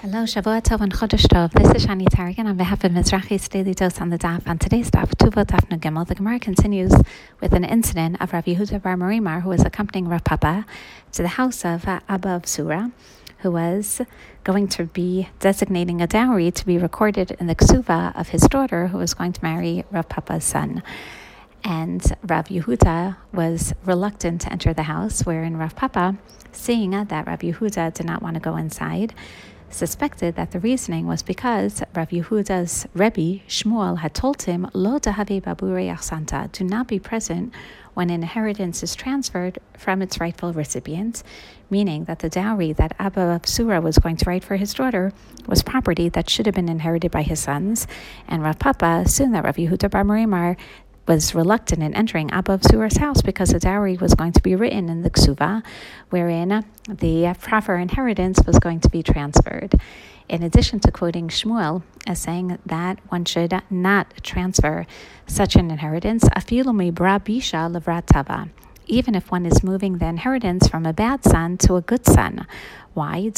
Hello, Shavua Tov and Chodesh Tov. This is Shani Tarragon on behalf of Mizrahi's Daily Dose on the Daf. On today's Daf, Tuvo Daf Gimel, the Gemara continues with an incident of Rav Yehuda Bar Marimar, who was accompanying Rav Papa to the house of uh, Abba of Sura, who was going to be designating a dowry to be recorded in the ksuva of his daughter, who was going to marry Rav Papa's son. And Rav Yehuda was reluctant to enter the house, wherein Rav Papa, seeing that Rav Yehuda did not want to go inside, suspected that the reasoning was because Rav Yehuda's Rebbe, Shmuel, had told him, Lo dahavi babure santa, do not be present when inheritance is transferred from its rightful recipient, meaning that the dowry that Abba of Surah was going to write for his daughter was property that should have been inherited by his sons. And Rav Papa assumed that Rav Yehuda Bar Marimar was reluctant in entering Abba Surah's house because a dowry was going to be written in the ksuva, wherein the proper inheritance was going to be transferred. In addition to quoting Shmuel as saying that one should not transfer such an inheritance, afilu bra bisha levrat even if one is moving the inheritance from a bad son to a good son. Why?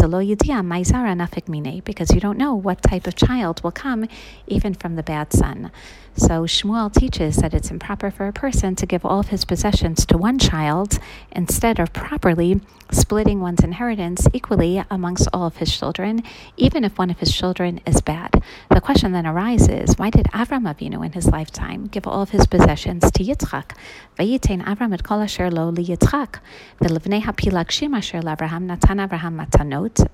Because you don't know what type of child will come even from the bad son. So Shmuel teaches that it's improper for a person to give all of his possessions to one child instead of properly splitting one's inheritance equally amongst all of his children, even if one of his children is bad. The question then arises, why did Avram Avinu in his lifetime give all of his possessions to Yitzchak? Avram et kol asher lo li Yitzchak. V'levnei hapilagshim asher l'Avraham natan Avraham matanot.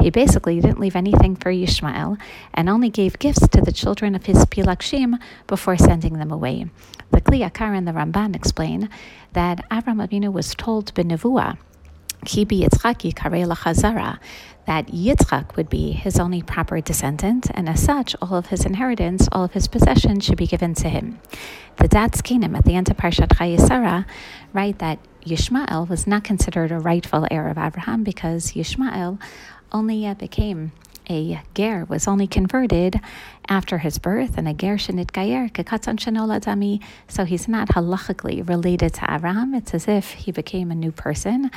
He basically didn't leave anything for Yishmael and only gave gifts to the children of his Pilagshim before sending them away. The Kli Yakar and the Ramban explain that Avram Avinu was told Benevua, Kibi Yitzchak Yikare Lachazara, that Yitzchak would be his only proper descendant, and as such, all of his inheritance, all of his possessions should be given to him. The Da'at Zekenim at the end of Parshat Chayei Sara write that Yishmael was not considered a rightful heir of Abraham because Yishmael only uh, became a ger was only converted after his birth, and a ger shenit gayer kekatan shenoladami. So he's not halachically related to Abraham. It's as if he became a new person.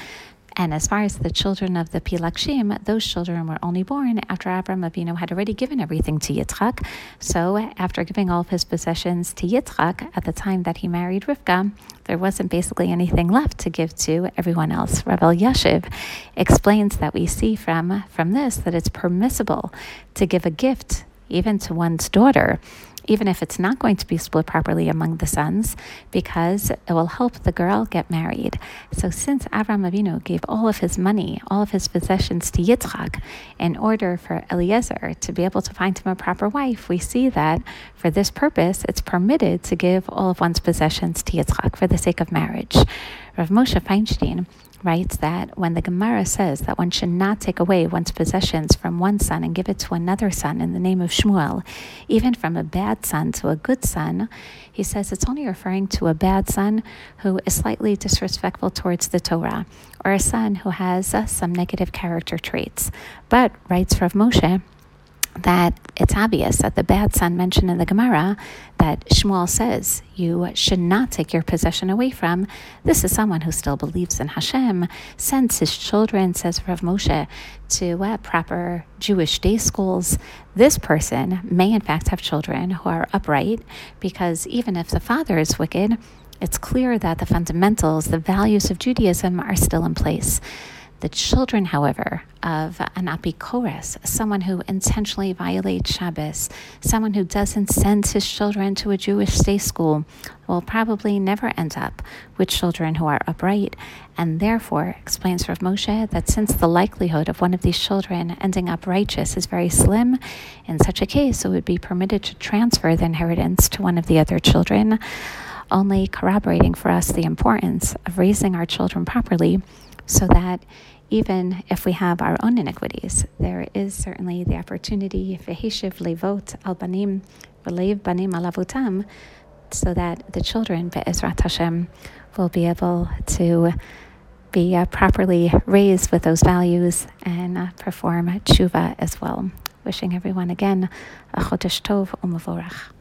And as far as the children of the Pilagshim, those children were only born after Avram Avinu had already given everything to Yitzchak. So after giving all of his possessions to Yitzchak at the time that he married Rivka, there wasn't basically anything left to give to everyone else. Rav Elyashiv explains that we see from, from this that it's permissible to give a gift even to one's daughter even if it's not going to be split properly among the sons, because it will help the girl get married. So, since Avram Avinu gave all of his money, all of his possessions to Yitzchak, in order for Eliezer to be able to find him a proper wife, we see that for this purpose, it's permitted to give all of one's possessions to Yitzchak for the sake of marriage. Rav Moshe Feinstein writes that when the Gemara says that one should not take away one's possessions from one son and give it to another son in the name of Shmuel, even from a bad son to a good son, he says it's only referring to a bad son who is slightly disrespectful towards the Torah, or a son who has uh, some negative character traits. But, writes Rav Moshe, that it's obvious that the bad son mentioned in the Gemara that Shmuel says you should not take your possession away from. This is someone who still believes in Hashem, sends his children, says Rav Moshe, to uh, proper Jewish day schools. This person may in fact have children who are upright because even if the father is wicked, it's clear that the fundamentals, the values of Judaism are still in place. The children, however, of an apikores, someone who intentionally violates Shabbos, someone who doesn't send his children to a Jewish day school, will probably never end up with children who are upright. And therefore, explains Rav Moshe that since the likelihood of one of these children ending up righteous is very slim, in such a case it would be permitted to transfer the inheritance to one of the other children, only corroborating for us the importance of raising our children properly so that even if we have our own iniquities, there is certainly the opportunity, v'heshiv levot al banim, banim alavutam, so that the children, be'ezrat Hashem, will be able to be uh, properly raised with those values and uh, perform tshuva as well. Wishing everyone again a chodesh tov u'mavorach.